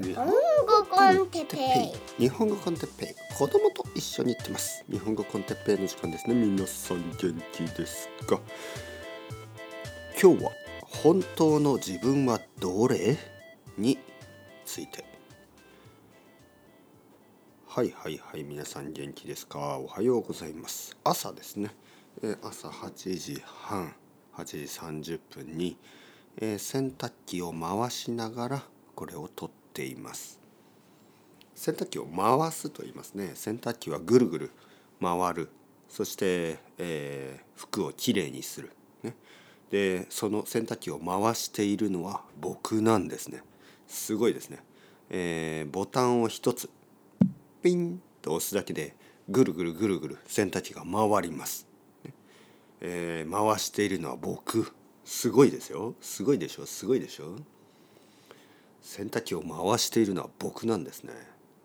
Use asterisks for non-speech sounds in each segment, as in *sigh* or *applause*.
日本語。コンテッペイ。日本語コンテッペイ。子供と一緒に行ってます。日本語コンテッペイの時間ですね。皆さん元気ですか？今日は本当の自分はどれ？について。はいはいはい。皆さん元気ですか？おはようございます。朝ですね、えー朝8時半。8時30分に、えー洗濯機を回しながらこれを撮ってています。洗濯機を回すと言いますね。洗濯機はぐるぐる回る。そして、えー服をきれいにする、ね、でその洗濯機を回しているのは僕なんですね。すごいですね、えーボタンを一つピンと押すだけでぐるぐるぐるぐる洗濯機が回ります、ね。えー回しているのは僕。すごいですよ。すごいでしょ？すごいでしょ？洗濯機を回しているのは僕なんですね。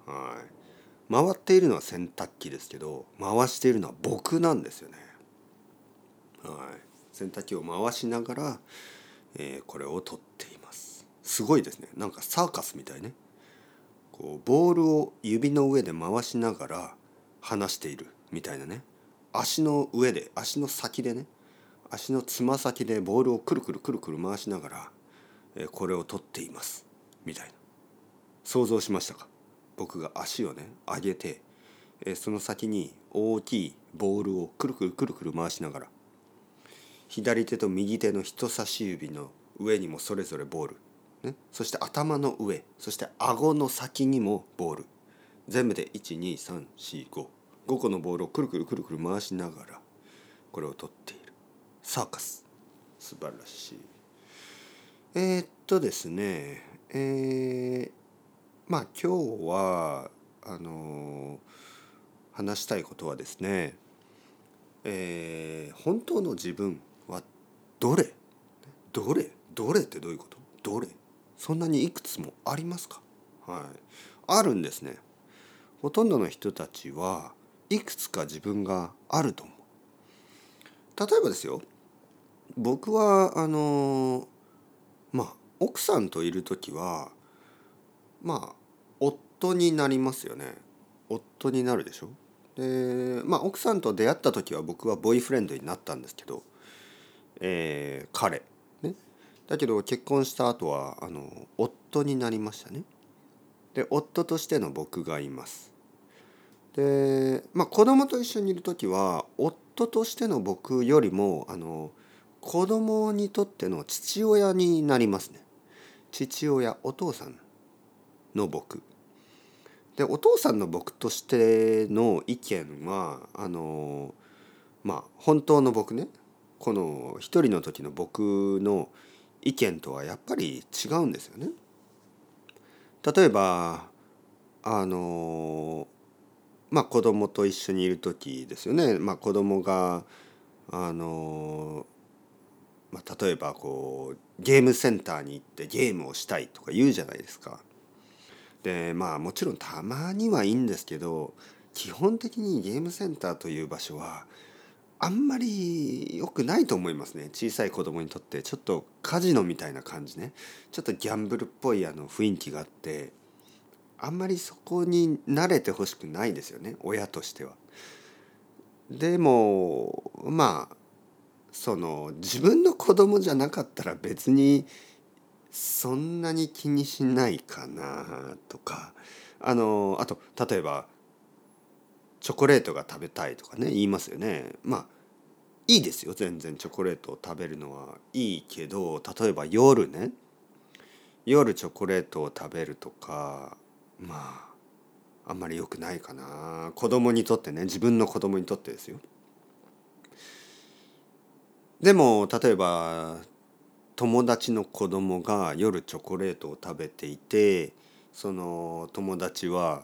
はい。回っているのは洗濯機ですけど回しているのは僕なんですよね。はい。洗濯機を回しながら、えーこれを取っています。すごいですね。なんかサーカスみたいね。こうボールを指の上で回しながら離しているみたいなね。足の上で足の先でね。足のつま先でボールをくるくるくるくる回しながら、えーこれを取っています。みたいな。想像しましたか？僕が足をね上げて、えその先に大きいボールをくるくるくるくる回しながら左手と右手の人差し指の上にもそれぞれボール、ね、そして頭の上そして顎の先にもボール全部で12345 5個のボールをくるくるくるくる回しながらこれを取っている。サーカス。素晴らしい。えーっとですねえーまあ今日はあのー話したいことはですね、えー本当の自分はどれどれどれってどういうこと？どれ？そんなにいくつもありますか？はい。あるんですね。ほとんどの人たちはいくつか自分があると思う。例えばですよ。僕はあのまあ奥さんといる時はまあ夫になりますよね。夫になるでしょ？でまあ奥さんと出会った時は僕はボーイフレンドになったんですけど、えー彼。ね。だけど結婚した後はあの夫になりましたね。で夫としての僕がいます。でまあ子供と一緒にいる時は夫としての僕よりもあの子供にとっての父親になりますね。父親お父さんの僕でお父さんの僕としての意見はあのまあ本当の僕ねこの一人の時の僕の意見とはやっぱり違うんですよね。例えばあのまあ子供と一緒にいる時ですよね。まあ、子供があのまあ、例えばこうゲームセンターに行ってゲームをしたいとか言うじゃないですか。でまあもちろんたまにはいいんですけど基本的にゲームセンターという場所はあんまり良くないと思いますね小さい子供にとってちょっとカジノみたいな感じねちょっとギャンブルっぽいあの雰囲気があってあんまりそこに慣れてほしくないですよね親としては。でもまあその自分の子供じゃなかったら別にそんなに気にしないかなとかあのあと例えばチョコレートが食べたいとかね言いますよね。まあいいですよ全然。チョコレートを食べるのはいいけど例えば夜ね。夜チョコレートを食べるとかまああんまり良くないかな。子供にとってね自分の子供にとってですよ。でも例えば友達の子供が夜チョコレートを食べていてその友達は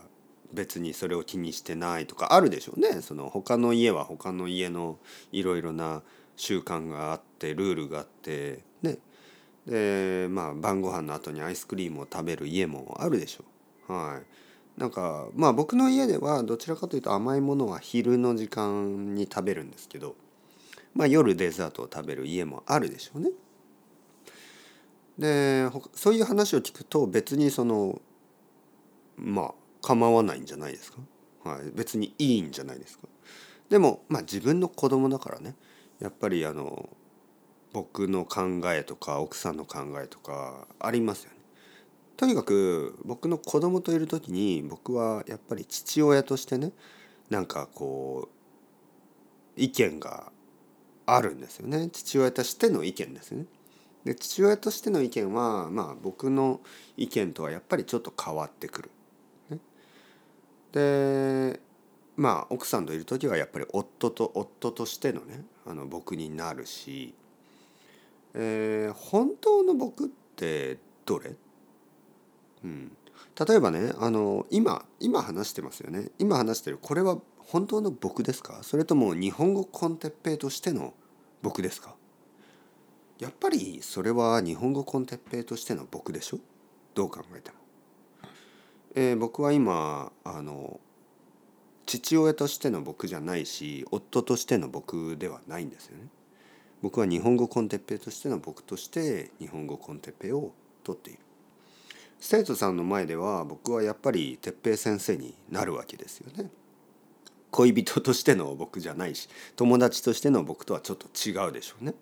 別にそれを気にしてないとかあるでしょうね。その他の家は他の家のいろいろな習慣があってルールがあってね。でまあ晩ご飯の後にアイスクリームを食べる家もあるでしょう。はい。なんかまあ僕の家ではどちらかというと甘いものは昼の時間に食べるんですけどまあ夜デザートを食べる家もあるでしょうね。でそういう話を聞くと別にそのまあ構わないんじゃないですか、はい、別にいいんじゃないですか？でもまあ自分の子供だからね。やっぱりあの僕の考えとか奥さんの考えとかありますよね。とにかく僕の子供といる時に僕はやっぱり父親としてねなんかこう意見があるんですよね。父親としての意見ですね。で父親としての意見はまあ僕の意見とはやっぱりちょっと変わってくる。ね、でまあ奥さんといる時はやっぱり夫と夫としてのねあの僕になるし。えー、本当の僕ってどれ、うん、例えばねあの今今話してますよね。今話してるこれは本当の僕ですか？それとも日本語コンテッペイとしての僕ですか？やっぱりそれは日本語コンテッペイとしての僕でしょ？どう考えても。えー、僕は今あの父親としての僕じゃないし夫としての僕ではないんですよね。僕は日本語コンテッペイとしての僕として日本語コンテッペイを取っている。生徒さんの前では僕はやっぱり哲平先生になるわけですよね。恋人としての僕じゃないし友達としての僕とはちょっと違うでしょうね、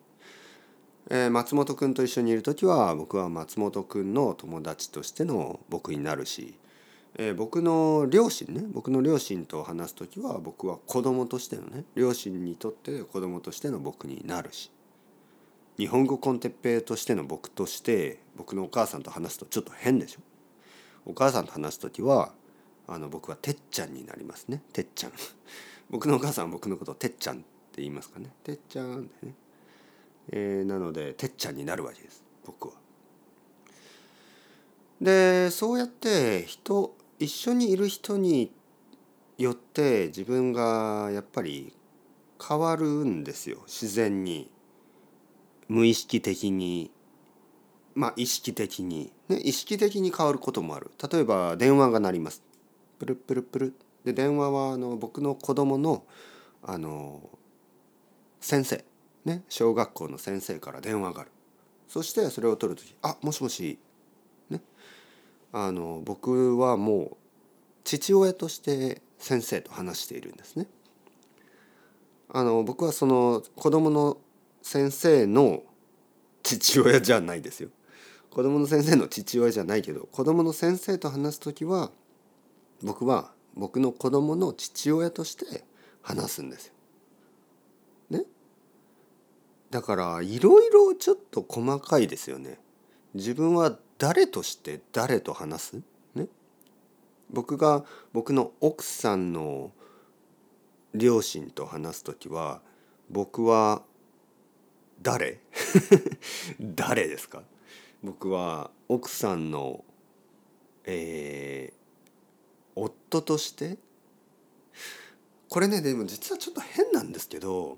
えー、松本君と一緒にいる時は僕は松本君の友達としての僕になるしえー、僕の両親ね僕の両親と話す時は僕は子供としてのね両親にとって子供としての僕になるし日本語コンテッペイとしての僕として僕のお母さんと話すとちょっと変でしょ。お母さんと話す時はあの僕はてっちゃんになりますね。てっちゃん。*laughs* 僕のお母さんは僕のことをてっちゃんって言いますかね。てっちゃんってね、えー、なのでてっちゃんになるわけです。僕は。でそうやって人一緒にいる人によって自分がやっぱり変わるんですよ。自然に。無意識的に。まあ意識的に、ね、意識的に変わることもある。例えば電話が鳴ります。プルプルプル。で電話はあの僕の子供のあの先生。ね。小学校の先生から電話がある。そしてそれを取る時「あもしもしね。あの僕はもう父親として先生と話しているんですね。あの僕はその子供の先生の父親じゃないですよ。子供の先生の父親じゃないけど子供の先生と話す時は僕は僕の子供の父親として話すんですよ。ね？だからいろいろちょっと細かいですよね。自分は誰として誰と話す、ね、僕が僕の奥さんの両親と話す時は僕は誰？*laughs* 誰ですか？僕は奥さんのえー、夫として？これねでも実はちょっと変なんですけど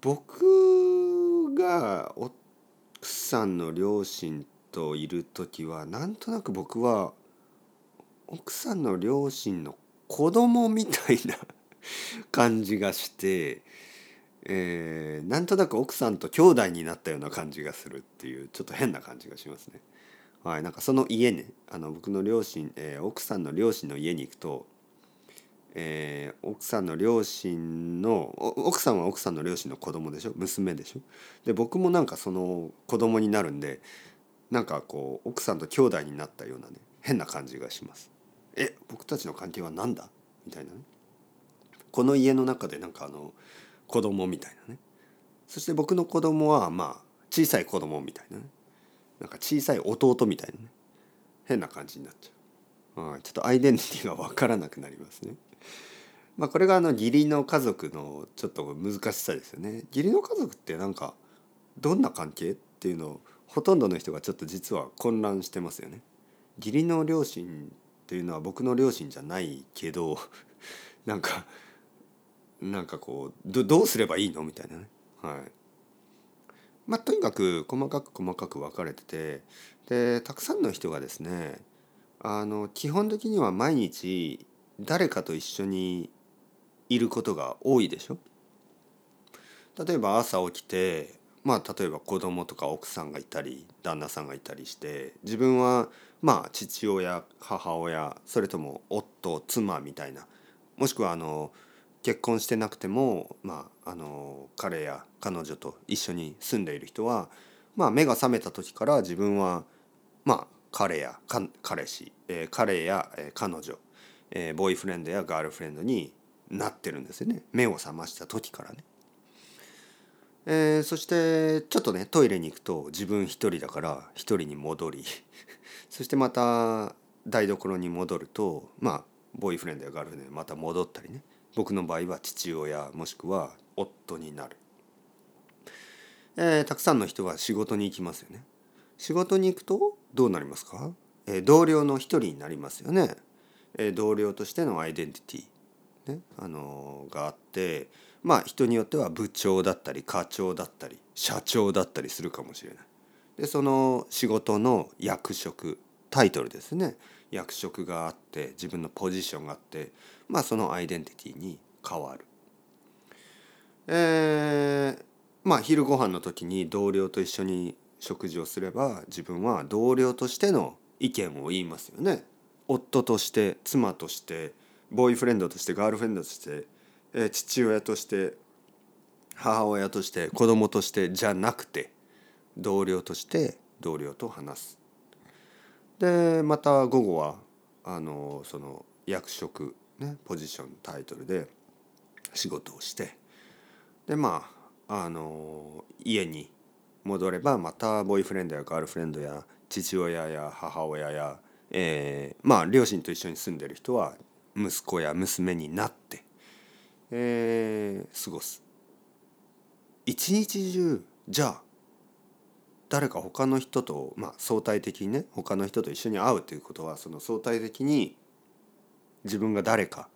僕が夫さんの両親といる時はなんとなく僕は奥さんの両親の子供みたいな *laughs* 感じがして、えー、なんとなく奥さんと兄弟になったような感じがするっていうちょっと変な感じがしますね。はい、なんかその家ねあの僕の両親、えー、奥さんの両親の家に行くとえー、奥さんの両親の奥さんは奥さんの両親の子供でしょ？娘でしょ？で僕もなんかその子供になるんでなんかこう奥さんと兄弟になったようなね変な感じがします。え僕たちの関係は何だ？みたいなね。この家の中でなんかあの子供みたいなね。そして僕の子供はまあ小さい子供みたいなね。なんか小さい弟みたいなね変な感じになっちゃう、うん、ちょっとアイデンティティが分からなくなりますね。まあ、これがあの義理の家族のちょっと難しさですよね。義理の家族ってなんかどんな関係っていうのをほとんどの人がちょっと実は混乱してますよね。義理の両親っていうのは僕の両親じゃないけど *laughs* なんかなんかこうどどうすればいいのみたいなね。はい。まあとにかく細かく細かく分かれててでたくさんの人がですねあの基本的には毎日誰かと一緒にいることが多いでしょ？例えば朝起きてまあ例えば子供とか奥さんがいたり旦那さんがいたりして自分はまあ父親母親それとも夫妻みたいなもしくはあの結婚してなくても、まあ、あの彼や彼女と一緒に住んでいる人は、まあ、目が覚めた時から自分は、まあ、彼や彼氏、えー、彼や、えー、彼女、えー、ボーイフレンドやガールフレンドになってるんですよね目を覚ました時からね。えー、そしてちょっとねトイレに行くと自分一人だから一人に戻り *laughs* そしてまた台所に戻るとまあボーイフレンドやガールフレンドにまた戻ったりね僕の場合は父親もしくは夫になる、えー、たくさんの人は仕事に行きますよね。仕事に行くとどうなりますか、えー、同僚の一人になりますよね、えー、同僚としてのアイデンティティ、ねあのー、があってまあ人によっては部長だったり課長だったり社長だったりするかもしれない。でその仕事の役職タイトルですね。役職があって自分のポジションがあってまあそのアイデンティティに変わる。えー、まあ昼ご飯の時に同僚と一緒に食事をすれば自分は同僚としての意見を言いますよね。夫として妻としてボーイフレンドとしてガールフレンドとして、えー、父親として母親として子供としてじゃなくて同僚として同僚と話す。でまた午後はあのその役職、ね、ポジションタイトルで仕事をしてでまああの家に戻ればまたボーイフレンドやガールフレンドや父親や母親や、えー、まあ両親と一緒に住んでる人は息子や娘になって、えー、過ごす。一日中じゃあ誰か他の人と、まあ、相対的にね他の人と一緒に会うということはその相対的に自分が誰か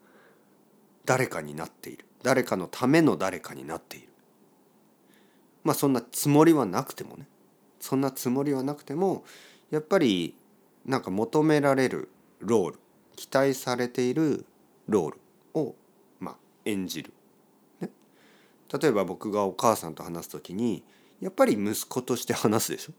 誰かになっている。誰かのための誰かになっている。まあそんなつもりはなくてもね。そんなつもりはなくてもやっぱりなんか求められるロール期待されているロールを、まあ、演じる、ね、例えば僕がお母さんと話す時にやっぱり息子として話すでし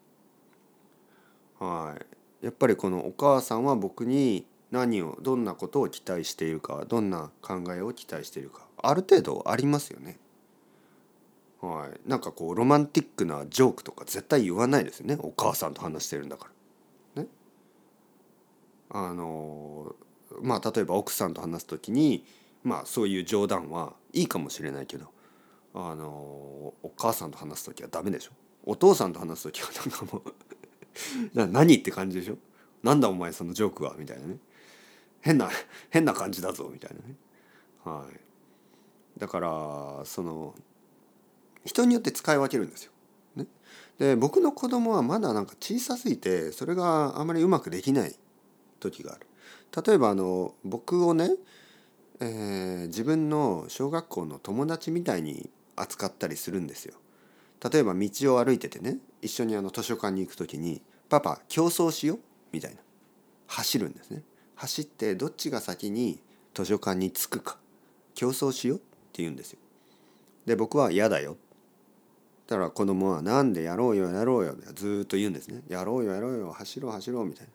ょ。はい、やっぱりこのお母さんは僕に何をどんなことを期待しているかどんな考えを期待しているかある程度ありますよね。はい、なんかこうロマンティックなジョークとか絶対言わないですよねお母さんと話してるんだから。ね。あのまあ例えば奥さんと話す時にまあそういう冗談はいいかもしれないけどあのお母さんと話す時はダメでしょお父さんと話す時はなんかもう *laughs* 何って感じでしょなんだお前そのジョークは？みたいなね変な変な感じだぞみたいなねはいだからその人によって使い分けるんですよ。ね、で僕の子供はまだなんか小さすぎてそれがあまりうまくできない時がある。例えばあの僕をね、えー、自分の小学校の友達みたいに扱ったりするんですよ。例えば道を歩いててね一緒にあの図書館に行く時に「パパ競争しよう」みたいな走るんですね。走ってどっちが先に図書館に着くか競争しようって言うんですよ。で僕は嫌だよ。だから子供は「なんでやろうよやろうよ」ずっと言うんですね。やろうよやろうよ走ろう走ろうみたいな。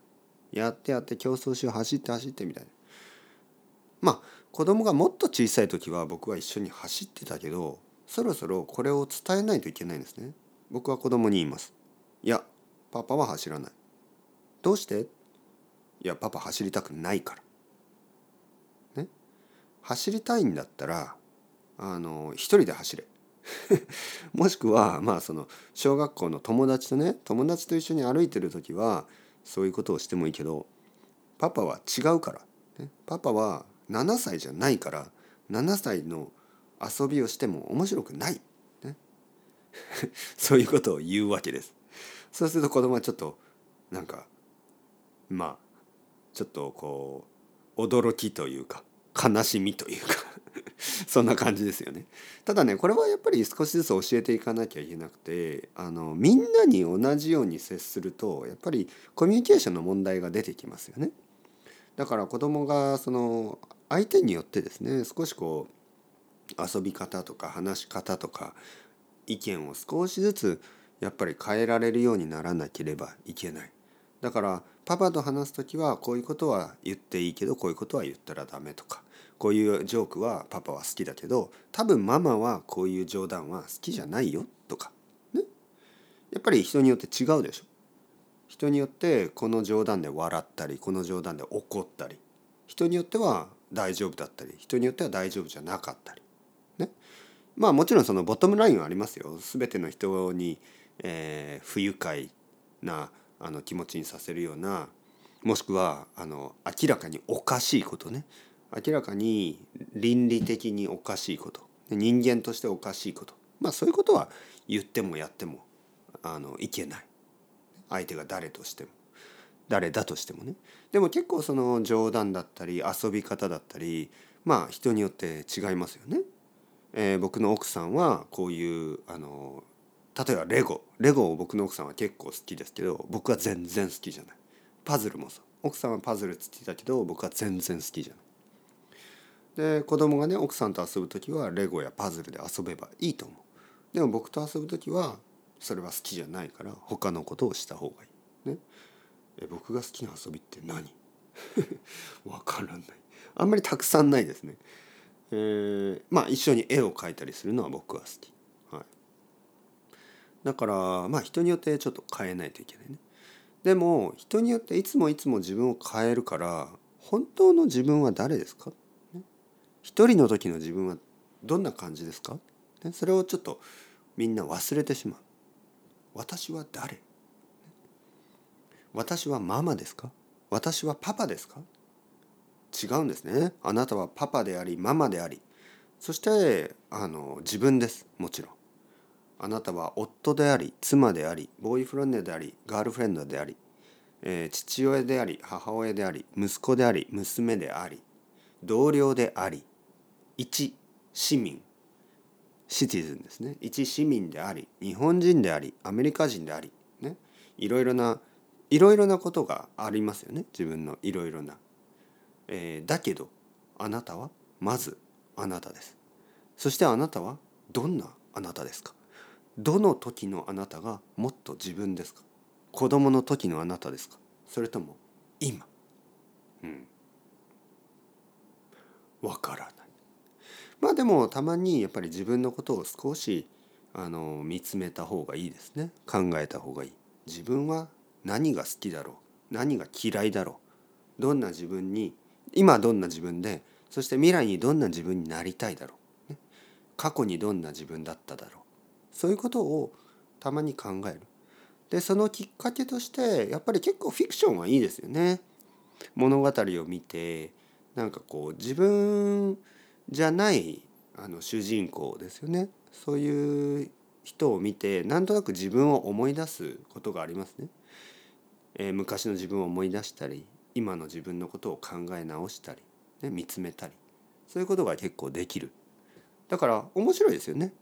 やってやって競争しよう走って走ってみたいな。まあ子供がもっと小さい時は僕は一緒に走ってたけどそろそろこれを伝えないといけないんですね。僕は子供に言います。いや、パパは走らない。どうして？いや、パパ走りたくないから。ね？走りたいんだったら、あの、一人で走れ。*laughs* もしくは、まあその、小学校の友達とね、友達と一緒に歩いてる時は、そういうことをしてもいいけど、パパは違うから。ね、パパは7歳じゃないから、7歳の遊びをしても面白くない、ね、*laughs* そういうことを言うわけです。そうすると子供はちょっとなんかまあちょっとこう驚きというか悲しみというか *laughs* そんな感じですよね。ただねこれはやっぱり少しずつ教えていかなきゃいけなくてあのみんなに同じように接するとやっぱりコミュニケーションの問題が出てきますよね。だから子供がその相手によってですね少しこう遊び方とか話し方とか意見を少しずつやっぱり変えられるようにならなければいけないだからパパと話す時はこういうことは言っていいけどこういうことは言ったらダメとかこういうジョークはパパは好きだけど多分ママはこういう冗談は好きじゃないよとかね？やっぱり人によって違うでしょ。人によってこの冗談で笑ったりこの冗談で怒ったり人によっては大丈夫だったり人によっては大丈夫じゃなかったりね？まあもちろんそのボトムラインはありますよ。全ての人に、えー、不愉快なあの気持ちにさせるようなもしくはあの明らかにおかしいことね。明らかに倫理的におかしいこと。人間としておかしいこと。まあそういうことは言ってもやってもあのいけない。相手が誰としても。誰だとしてもね。でも結構その冗談だったり遊び方だったりまあ人によって違いますよね。えー、僕の奥さんはこういうあの例えばレゴ。レゴを僕の奥さんは結構好きですけど僕は全然好きじゃない。パズルもそう。奥さんはパズル好きだけど僕は全然好きじゃない。で子供がね奥さんと遊ぶ時はレゴやパズルで遊べばいいと思う。でも僕と遊ぶ時はそれは好きじゃないから他のことをした方がいい。ね。え僕が好きな遊びって何？*laughs* わからない。あんまりたくさんないですね。えー、まあ一緒に絵を描いたりするのは僕は好き、だからまあ人によってちょっと変えないといけないね。でも人によっていつもいつも自分を変えるから本当の自分は誰ですか？一人の時の自分はどんな感じですか？ね。それをちょっとみんな忘れてしまう。私は誰？私はママですか？私はパパですか？違うんですね。あなたはパパでありママであり。そしてあの自分です。もちろん。あなたは夫であり妻でありボーイフレンドでありガールフレンドであり、えー、父親であり母親であり息子であり娘であり同僚であり一市民シティズンですね。一市民であり日本人でありアメリカ人でありね。いろいろないろいろなことがありますよね。自分のいろいろな、えー、だけどあなたはまずあなたです。そしてあなたはどんなあなたですか？どの時のあなたがもっと自分ですか？子供の時のあなたですか？それとも今？うん。わからない。まあでもたまにやっぱり自分のことを少しあの見つめた方がいいですね。考えた方がいい。自分は何が好きだろう？何が嫌いだろう？どんな自分に今どんな自分でそして未来にどんな自分になりたいだろう、ね、過去にどんな自分だっただろう？そういうことをたまに考えるでそのきっかけとしてやっぱり結構フィクションはいいですよね物語を見てなんかこう自分じゃないあの主人公ですよねそういう人を見てなんとなく自分を思い出すことがありますね。えー、昔の自分を思い出したり今の自分のことを考え直したり、ね、見つめたりそういうことが結構できるだから面白いですよね。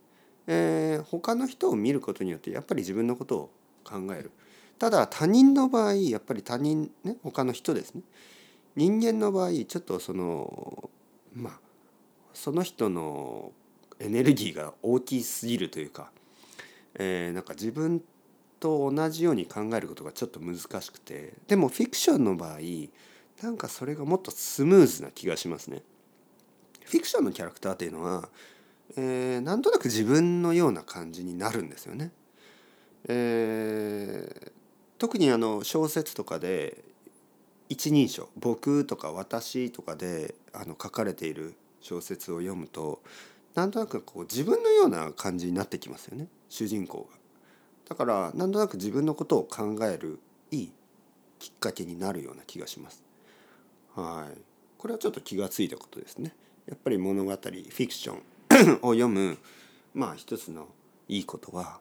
えー、他の人を見ることによってやっぱり自分のことを考えるただ他人の場合やっぱり他人ね他の人ですね人間の場合ちょっとそのまあその人のエネルギーが大きすぎるというか、えー、なんか自分と同じように考えることがちょっと難しくてでもフィクションの場合なんかそれがもっとスムーズな気がしますね。フィクションのキャラクターっていうのは、えー、なんとなく自分のような感じになるんですよね。えー、特にあの小説とかで一人称「僕」とか「私」とかであの書かれている小説を読むとなんとなくこう自分のような感じになってきますよね主人公が。だからなんとなく自分のことを考えるいいきっかけになるような気がします。はい、これはちょっと気が付いたことですね。やっぱり物語フィクション *coughs* を読むまあ一つのいいことは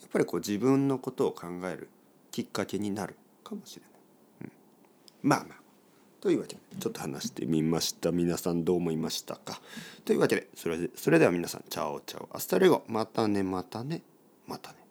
やっぱりこう自分のことを考えるきっかけになるかもしれない。うん、まあまあ。というわけでちょっと話してみました。皆さんどう思いましたか？というわけでそれでそれでは皆さん ciao ciao。 hasta luego。またねまたね。またね。